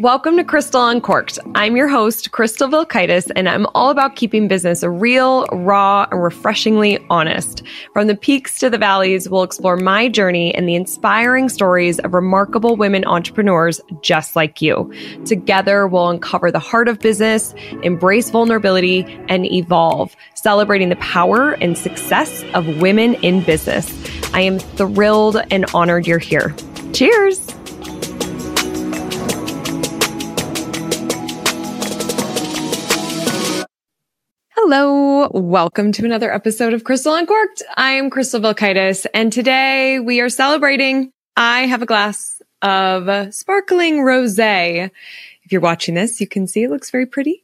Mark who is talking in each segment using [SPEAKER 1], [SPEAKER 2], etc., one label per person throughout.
[SPEAKER 1] Welcome to Crystal Uncorked. I'm your host, Crystal Vilkaitis, and I'm all about keeping business real, raw, and refreshingly honest. From the peaks to the valleys, we'll explore my journey and the inspiring stories of remarkable women entrepreneurs just like you. Together, we'll uncover the heart of business, embrace vulnerability, and evolve, celebrating the power and success of women in business. I am thrilled and honored you're here. Cheers! Hello, welcome to another episode of Crystal Uncorked. I'm Crystal Vilkaitis, and today we are celebrating. I have a glass of sparkling rosé if you're watching this, you can see it looks very pretty.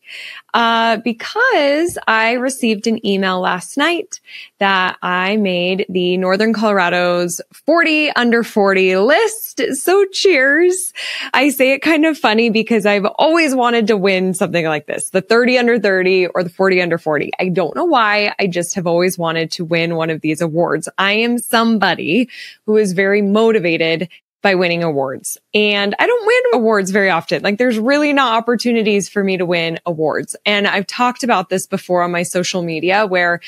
[SPEAKER 1] Uh, because I received an email last night that I made the Northern Colorado's 40 under 40 list. So cheers. I say it kind of funny because I've always wanted to win something like this, the 30 under 30 or the 40 under 40. I don't know why. I just have always wanted to win one of these awards. I am somebody who is very motivated by winning awards. And I don't win awards very often. Like there's really not opportunities for me to win awards. And I've talked about this before on my social media where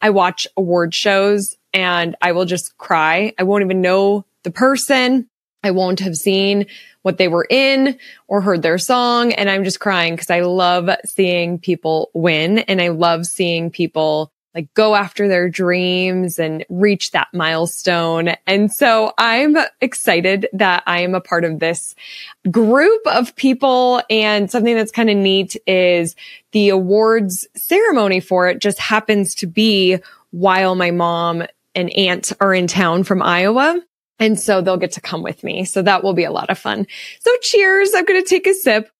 [SPEAKER 1] I watch award shows and I will just cry. I won't even know the person. I won't have seen what they were in or heard their song. And I'm just crying because I love seeing people win and I love seeing people like go after their dreams and reach that milestone. And so I'm excited that I am a part of this group of people. And something that's kind of neat is the awards ceremony for it just happens to be while my mom and aunt are in town from Iowa. And so they'll get to come with me. So that will be a lot of fun. So cheers. I'm going to take a sip.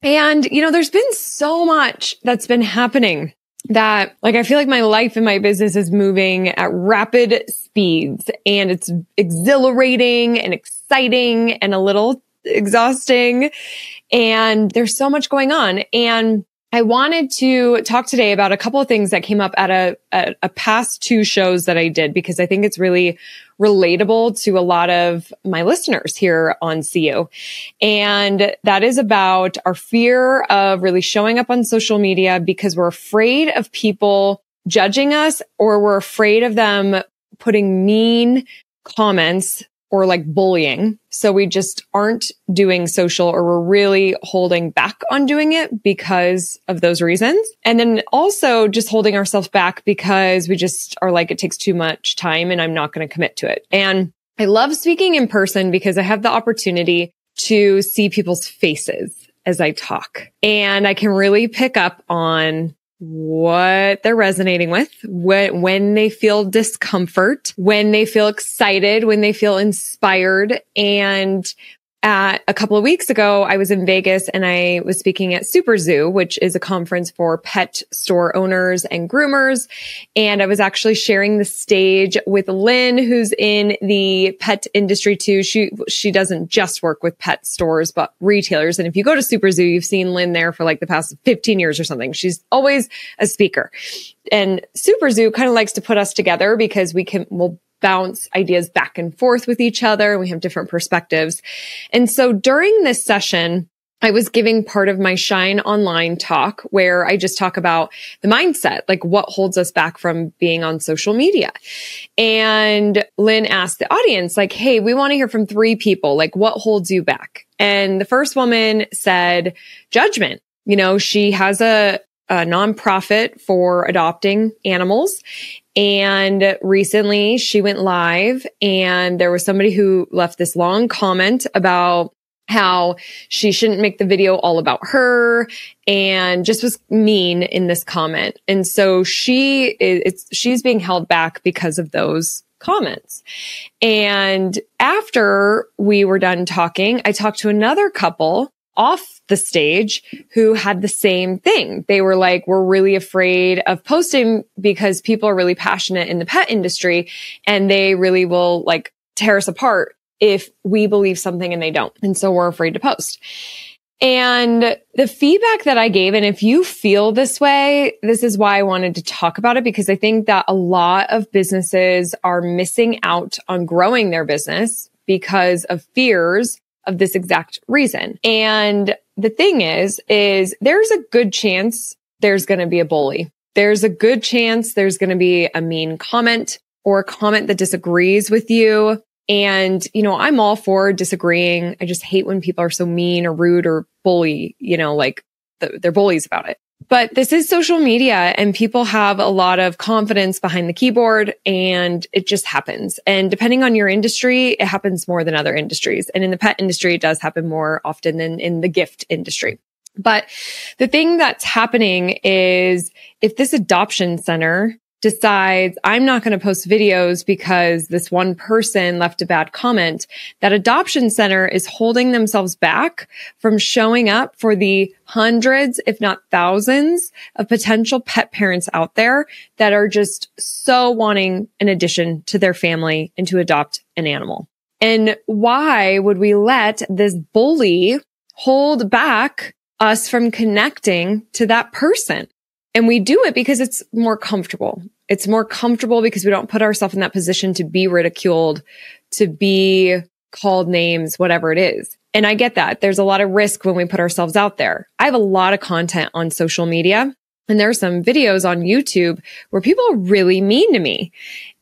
[SPEAKER 1] And, you know, there's been so much that's been happening that like I feel like my life and my business is moving at rapid speeds and it's exhilarating and exciting and a little exhausting. And there's so much going on. And I wanted to talk today about a couple of things that came up at a, a, past two shows that I did because I think it's really relatable to a lot of my listeners here on CU. And that is about our fear of really showing up on social media because we're afraid of people judging us or we're afraid of them putting mean comments or like bullying. So we just aren't doing social or we're really holding back on doing it because of those reasons. And then also just holding ourselves back because we just are like, it takes too much time and I'm not going to commit to it. And I love speaking in person because I have the opportunity to see people's faces as I talk and I can really pick up on what they're resonating with, when they feel discomfort, when they feel excited, when they feel inspired, and at a couple of weeks ago, I was in Vegas and I was speaking at Super Zoo, which is a conference for pet store owners and groomers. And I was actually sharing the stage with Lynn, who's in the pet industry too. She, she doesn't just work with pet stores, but retailers. And if you go to Super Zoo, you've seen Lynn there for like the past 15 years or something. She's always a speaker. And Super Zoo kind of likes to put us together because we can, we'll bounce ideas back and forth with each other. We have different perspectives. And so during this session, I was giving part of my Shine Online talk where I just talk about the mindset, like what holds us back from being on social media. And Lynn asked the audience, like, Hey, we want to hear from three people. Like, what holds you back? And the first woman said judgment. You know, she has a, a nonprofit for adopting animals and recently she went live and there was somebody who left this long comment about how she shouldn't make the video all about her and just was mean in this comment. And so she it's she's being held back because of those comments. And after we were done talking, I talked to another couple off the stage who had the same thing. They were like, we're really afraid of posting because people are really passionate in the pet industry and they really will like tear us apart if we believe something and they don't. And so we're afraid to post. And the feedback that I gave, and if you feel this way, this is why I wanted to talk about it because I think that a lot of businesses are missing out on growing their business because of fears of this exact reason. And the thing is, is there's a good chance there's going to be a bully. There's a good chance there's going to be a mean comment or a comment that disagrees with you. And, you know, I'm all for disagreeing. I just hate when people are so mean or rude or bully, you know, like they're bullies about it. But this is social media and people have a lot of confidence behind the keyboard and it just happens. And depending on your industry, it happens more than other industries. And in the pet industry, it does happen more often than in the gift industry. But the thing that's happening is if this adoption center decides I'm not going to post videos because this one person left a bad comment, that adoption center is holding themselves back from showing up for the hundreds, if not thousands of potential pet parents out there that are just so wanting an addition to their family and to adopt an animal. And why would we let this bully hold back us from connecting to that person? And we do it because it's more comfortable. It's more comfortable because we don't put ourselves in that position to be ridiculed, to be called names, whatever it is. And I get that. There's a lot of risk when we put ourselves out there. I have a lot of content on social media and there are some videos on YouTube where people are really mean to me.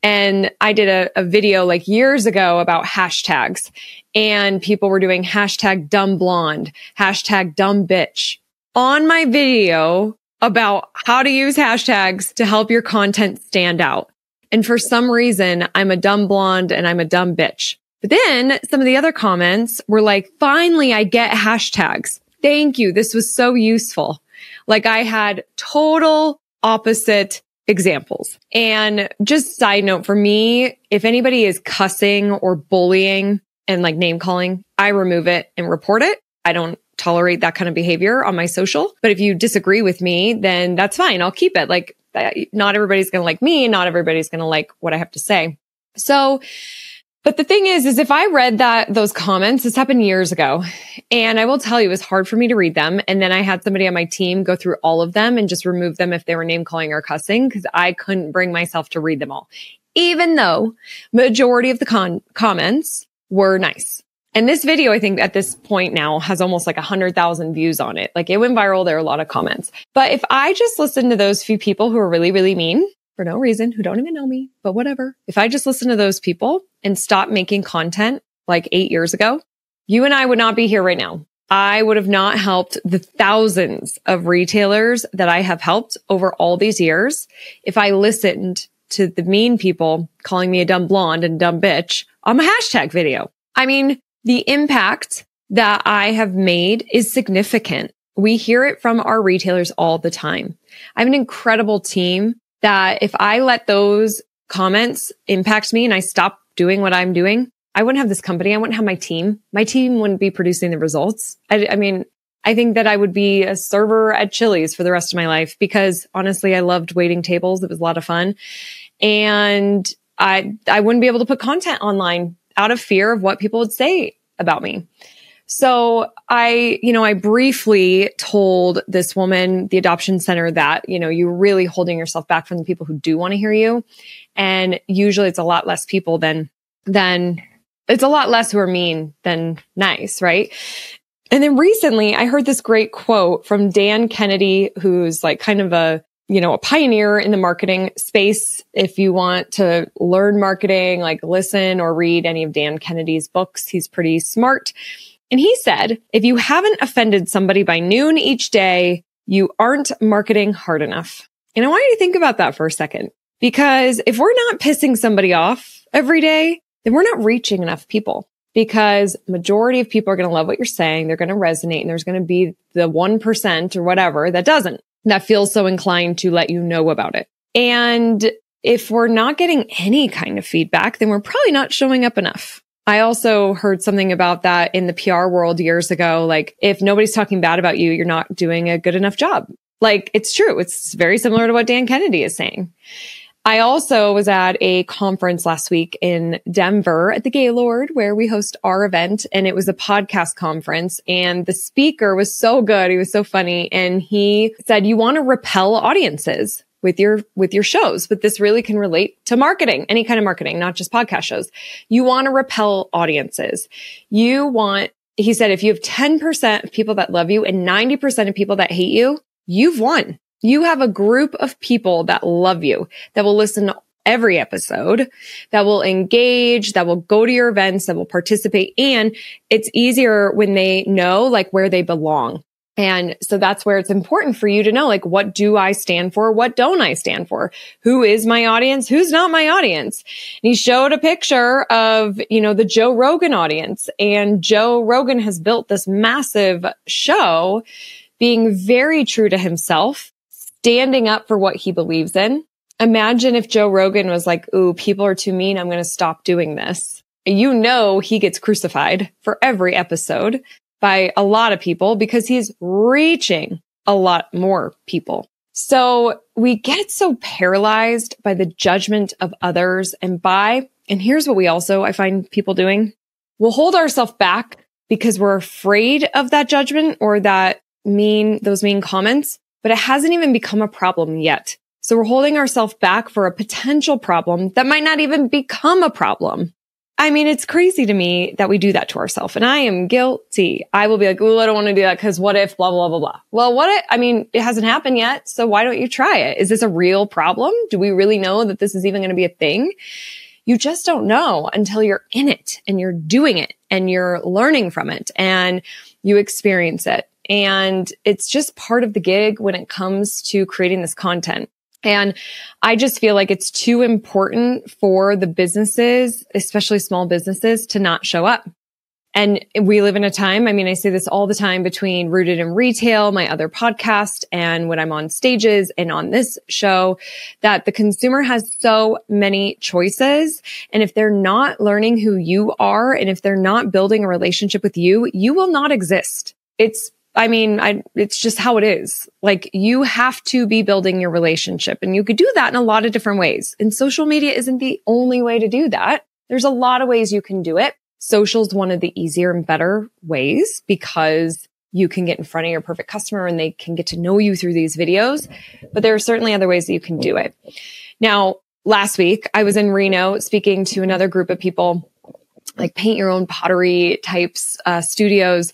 [SPEAKER 1] And I did a, a, video like years ago about hashtags and people were doing hashtag dumb blonde, hashtag dumb bitch. On my video, about how to use hashtags to help your content stand out. And for some reason, I'm a dumb blonde and I'm a dumb bitch. But then some of the other comments were like, finally, I get hashtags. Thank you. This was so useful. Like I had total opposite examples. And just side note for me, if anybody is cussing or bullying and like name calling, I remove it and report it. I don't tolerate that kind of behavior on my social. But if you disagree with me, then that's fine. I'll keep it. Like, not everybody's going to like me. Not everybody's going to like what I have to say. So, but the thing is, is if I read that, those comments, this happened years ago. And I will tell you, it was hard for me to read them. And then I had somebody on my team go through all of them and just remove them if they were name calling or cussing because I couldn't bring myself to read them all, even though majority of the con- comments were nice. And this video, I think at this point now has almost like a hundred thousand views on it. Like it went viral. There are a lot of comments. But if I just listen to those few people who are really, really mean for no reason, who don't even know me, but whatever. If I just listen to those people and stop making content like eight years ago, you and I would not be here right now. I would have not helped the thousands of retailers that I have helped over all these years if I listened to the mean people calling me a dumb blonde and dumb bitch on my hashtag video. I mean, the impact that I have made is significant. We hear it from our retailers all the time. I have an incredible team that if I let those comments impact me and I stop doing what I'm doing, I wouldn't have this company. I wouldn't have my team. My team wouldn't be producing the results. I, I mean, I think that I would be a server at Chili's for the rest of my life because honestly, I loved waiting tables. It was a lot of fun. And I, I wouldn't be able to put content online out of fear of what people would say about me. So I, you know, I briefly told this woman, the adoption center that, you know, you're really holding yourself back from the people who do want to hear you. And usually it's a lot less people than, than it's a lot less who are mean than nice, right? And then recently I heard this great quote from Dan Kennedy, who's like kind of a you know, a pioneer in the marketing space. If you want to learn marketing, like listen or read any of Dan Kennedy's books, he's pretty smart. And he said, if you haven't offended somebody by noon each day, you aren't marketing hard enough. And I want you to think about that for a second, because if we're not pissing somebody off every day, then we're not reaching enough people because majority of people are going to love what you're saying. They're going to resonate and there's going to be the 1% or whatever that doesn't that feels so inclined to let you know about it. And if we're not getting any kind of feedback, then we're probably not showing up enough. I also heard something about that in the PR world years ago. Like, if nobody's talking bad about you, you're not doing a good enough job. Like, it's true. It's very similar to what Dan Kennedy is saying. I also was at a conference last week in Denver at the Gaylord where we host our event and it was a podcast conference and the speaker was so good. He was so funny. And he said, you want to repel audiences with your, with your shows, but this really can relate to marketing, any kind of marketing, not just podcast shows. You want to repel audiences. You want he said, if you have 10% of people that love you and 90% of people that hate you, you've won. You have a group of people that love you, that will listen to every episode, that will engage, that will go to your events, that will participate. And it's easier when they know like where they belong. And so that's where it's important for you to know, like, what do I stand for? What don't I stand for? Who is my audience? Who's not my audience? And he showed a picture of, you know, the Joe Rogan audience and Joe Rogan has built this massive show being very true to himself, standing up for what he believes in. Imagine if Joe Rogan was like, Ooh, people are too mean. I'm going to stop doing this. You know, he gets crucified for every episode by a lot of people because he's reaching a lot more people. So we get so paralyzed by the judgment of others and by, and here's what we also, I find people doing. We'll hold ourselves back because we're afraid of that judgment or that mean, those mean comments, but it hasn't even become a problem yet. So we're holding ourselves back for a potential problem that might not even become a problem. I mean, it's crazy to me that we do that to ourselves and I am guilty. I will be like, oh, I don't want to do that because what if blah, blah, blah, blah. Well, what if, I mean, it hasn't happened yet. So why don't you try it? Is this a real problem? Do we really know that this is even going to be a thing? You just don't know until you're in it and you're doing it and you're learning from it and you experience it. And it's just part of the gig when it comes to creating this content. And I just feel like it's too important for the businesses, especially small businesses to not show up. And we live in a time, I mean, I say this all the time between rooted in retail, my other podcast and when I'm on stages and on this show that the consumer has so many choices. And if they're not learning who you are and if they're not building a relationship with you, you will not exist. It's I mean, I, it's just how it is. Like you have to be building your relationship and you could do that in a lot of different ways. And social media isn't the only way to do that. There's a lot of ways you can do it. Social is one of the easier and better ways because you can get in front of your perfect customer and they can get to know you through these videos. But there are certainly other ways that you can do it. Now, last week I was in Reno speaking to another group of people like paint your own pottery types uh, studios.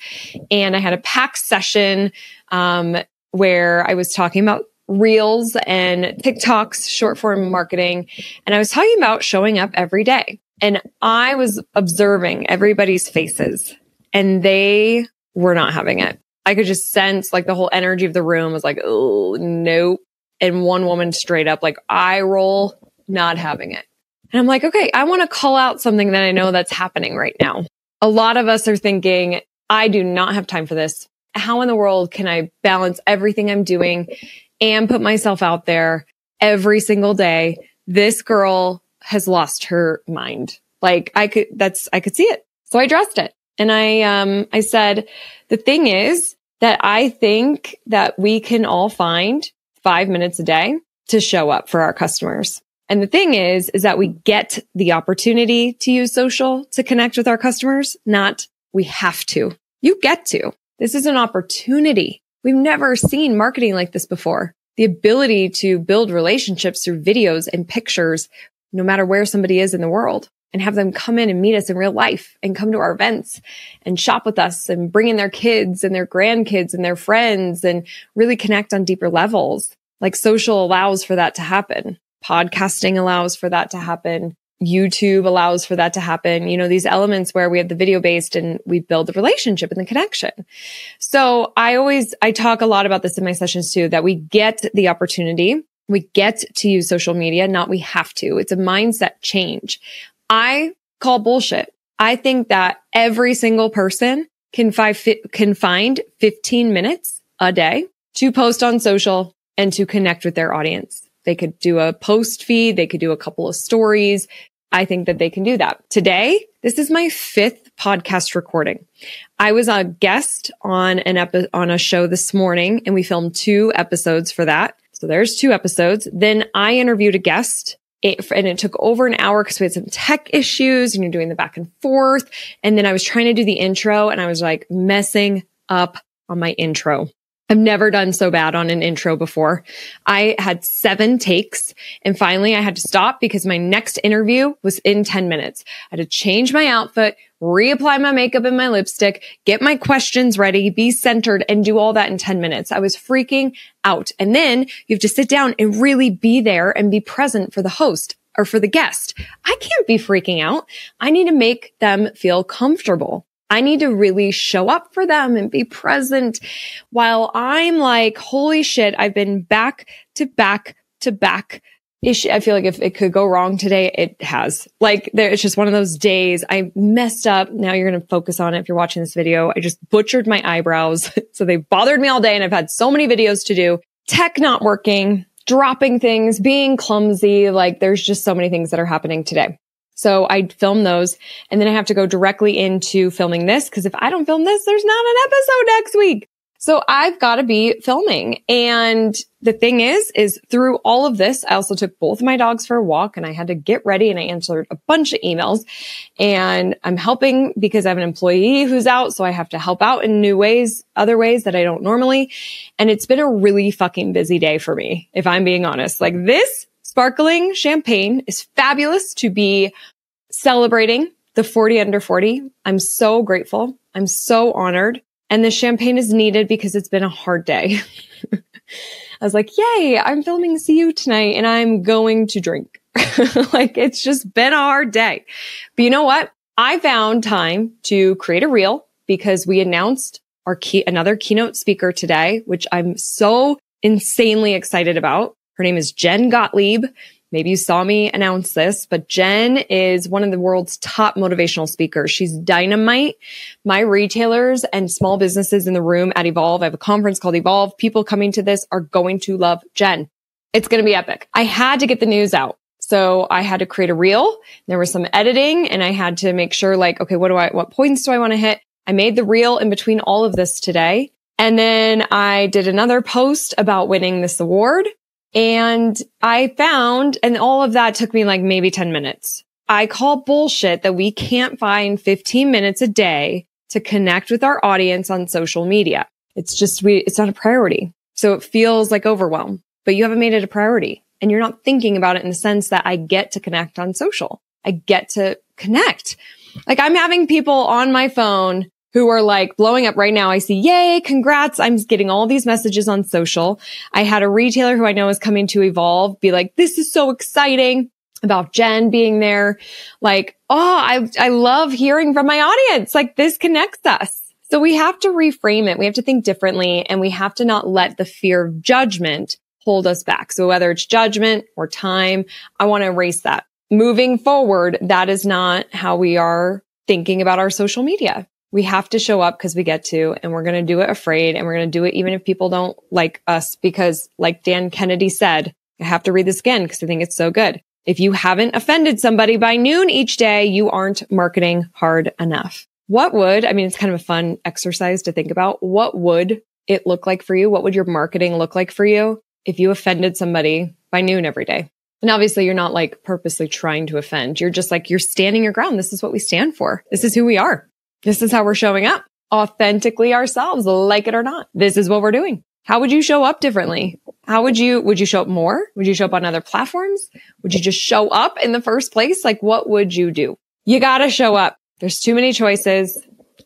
[SPEAKER 1] And I had a pack session um, where I was talking about reels and TikToks, short form marketing. And I was talking about showing up every day. And I was observing everybody's faces and they were not having it. I could just sense like the whole energy of the room was like, oh, nope. And one woman straight up like eye roll, not having it. And I'm like, okay, I want to call out something that I know that's happening right now. A lot of us are thinking, I do not have time for this. How in the world can I balance everything I'm doing and put myself out there every single day? This girl has lost her mind. Like I could, that's, I could see it. So I addressed it and I, um, I said, the thing is that I think that we can all find five minutes a day to show up for our customers. And the thing is, is that we get the opportunity to use social to connect with our customers, not we have to. You get to. This is an opportunity. We've never seen marketing like this before. The ability to build relationships through videos and pictures, no matter where somebody is in the world and have them come in and meet us in real life and come to our events and shop with us and bring in their kids and their grandkids and their friends and really connect on deeper levels. Like social allows for that to happen. Podcasting allows for that to happen. YouTube allows for that to happen. You know, these elements where we have the video based and we build the relationship and the connection. So I always, I talk a lot about this in my sessions too, that we get the opportunity. We get to use social media, not we have to. It's a mindset change. I call bullshit. I think that every single person can find, can find 15 minutes a day to post on social and to connect with their audience. They could do a post feed. They could do a couple of stories. I think that they can do that. Today, this is my fifth podcast recording. I was a guest on an epi- on a show this morning and we filmed two episodes for that. So there's two episodes. Then I interviewed a guest it, and it took over an hour because we had some tech issues and you're doing the back and forth. And then I was trying to do the intro and I was like messing up on my intro. I've never done so bad on an intro before. I had seven takes and finally I had to stop because my next interview was in 10 minutes. I had to change my outfit, reapply my makeup and my lipstick, get my questions ready, be centered and do all that in 10 minutes. I was freaking out. And then you have to sit down and really be there and be present for the host or for the guest. I can't be freaking out. I need to make them feel comfortable. I need to really show up for them and be present while I'm like, holy shit, I've been back to back to back. Issue. I feel like if it could go wrong today, it has. Like there, it's just one of those days I messed up. Now you're going to focus on it. If you're watching this video, I just butchered my eyebrows. so they bothered me all day and I've had so many videos to do. Tech not working, dropping things, being clumsy. Like there's just so many things that are happening today. So I film those and then I have to go directly into filming this because if I don't film this, there's not an episode next week. So I've got to be filming. And the thing is, is through all of this, I also took both of my dogs for a walk and I had to get ready and I answered a bunch of emails and I'm helping because I have an employee who's out. So I have to help out in new ways, other ways that I don't normally. And it's been a really fucking busy day for me, if I'm being honest. Like this Sparkling champagne is fabulous to be celebrating the 40 under 40. I'm so grateful. I'm so honored. And the champagne is needed because it's been a hard day. I was like, yay, I'm filming You tonight and I'm going to drink. like it's just been a hard day. But you know what? I found time to create a reel because we announced our key, another keynote speaker today, which I'm so insanely excited about. Her name is Jen Gottlieb. Maybe you saw me announce this, but Jen is one of the world's top motivational speakers. She's dynamite. My retailers and small businesses in the room at Evolve, I have a conference called Evolve. People coming to this are going to love Jen. It's going to be epic. I had to get the news out. So I had to create a reel. There was some editing and I had to make sure like, okay, what do I, what points do I want to hit? I made the reel in between all of this today. And then I did another post about winning this award. And I found, and all of that took me like maybe 10 minutes. I call bullshit that we can't find 15 minutes a day to connect with our audience on social media. It's just, we, it's not a priority. So it feels like overwhelm, but you haven't made it a priority and you're not thinking about it in the sense that I get to connect on social. I get to connect. Like I'm having people on my phone who are like blowing up right now. I see, yay, congrats. I'm getting all these messages on social. I had a retailer who I know is coming to evolve be like, this is so exciting about Jen being there. Like, oh, I, I love hearing from my audience. Like this connects us. So we have to reframe it. We have to think differently and we have to not let the fear of judgment hold us back. So whether it's judgment or time, I want to erase that. Moving forward, that is not how we are thinking about our social media we have to show up because we get to, and we're going to do it afraid. And we're going to do it even if people don't like us, because like Dan Kennedy said, I have to read this again because I think it's so good. If you haven't offended somebody by noon each day, you aren't marketing hard enough. What would, I mean, it's kind of a fun exercise to think about. What would it look like for you? What would your marketing look like for you if you offended somebody by noon every day? And obviously you're not like purposely trying to offend. You're just like, you're standing your ground. This is what we stand for. This is who we are. This is how we're showing up authentically ourselves, like it or not. This is what we're doing. How would you show up differently? How would you, would you show up more? Would you show up on other platforms? Would you just show up in the first place? Like, what would you do? You gotta show up. There's too many choices.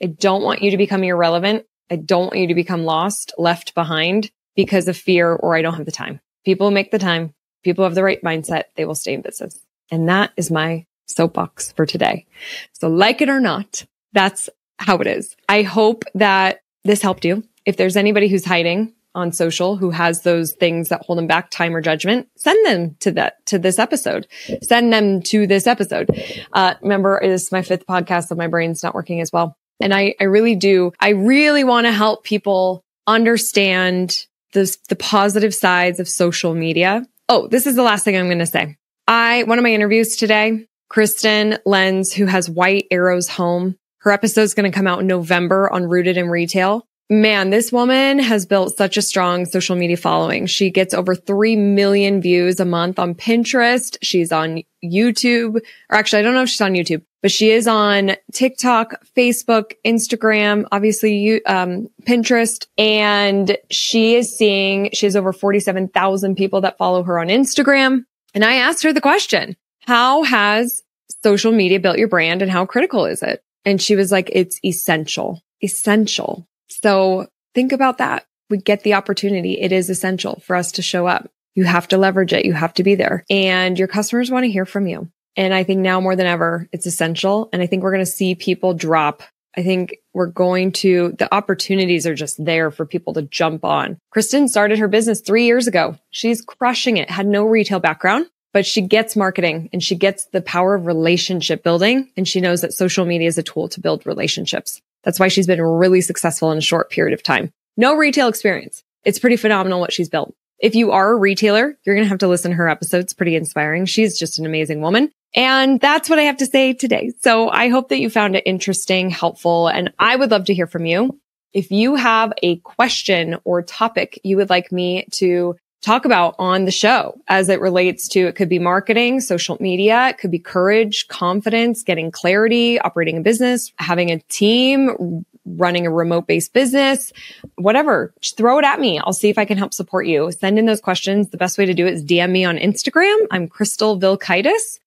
[SPEAKER 1] I don't want you to become irrelevant. I don't want you to become lost, left behind because of fear or I don't have the time. People make the time. People have the right mindset. They will stay in business. And that is my soapbox for today. So like it or not, that's how it is. I hope that this helped you. If there's anybody who's hiding on social who has those things that hold them back, time or judgment, send them to that, to this episode. Send them to this episode. Uh, remember, it is my fifth podcast of my brain's not working as well. And I, I really do. I really want to help people understand the, the positive sides of social media. Oh, this is the last thing I'm going to say. I, one of my interviews today, Kristen Lenz, who has White Arrows Home, her episode is going to come out in November on Rooted in Retail. Man, this woman has built such a strong social media following. She gets over 3 million views a month on Pinterest. She's on YouTube, or actually, I don't know if she's on YouTube, but she is on TikTok, Facebook, Instagram, obviously, um, Pinterest. And she is seeing, she has over 47,000 people that follow her on Instagram. And I asked her the question, how has social media built your brand and how critical is it? And she was like, it's essential, essential. So think about that. We get the opportunity. It is essential for us to show up. You have to leverage it. You have to be there and your customers want to hear from you. And I think now more than ever, it's essential. And I think we're going to see people drop. I think we're going to, the opportunities are just there for people to jump on. Kristen started her business three years ago. She's crushing it, had no retail background, but she gets marketing and she gets the power of relationship building. And she knows that social media is a tool to build relationships. That's why she's been really successful in a short period of time. No retail experience. It's pretty phenomenal what she's built. If you are a retailer, you're going to have to listen to her episodes. Pretty inspiring. She's just an amazing woman. And that's what I have to say today. So I hope that you found it interesting, helpful, and I would love to hear from you. If you have a question or topic you would like me to talk about on the show as it relates to it could be marketing, social media, it could be courage, confidence, getting clarity, operating a business, having a team, running a remote based business, whatever, just throw it at me. I'll see if I can help support you. Send in those questions. The best way to do it is DM me on Instagram. I'm Crystal Vilkaitis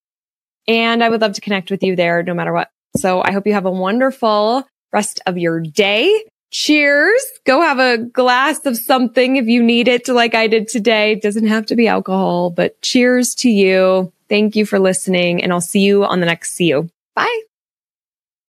[SPEAKER 1] and I would love to connect with you there no matter what. So I hope you have a wonderful rest of your day. Cheers. Go have a glass of something if you need it like I did today. It doesn't have to be alcohol, but cheers to you. Thank you for listening and I'll see you on the next CU. Bye.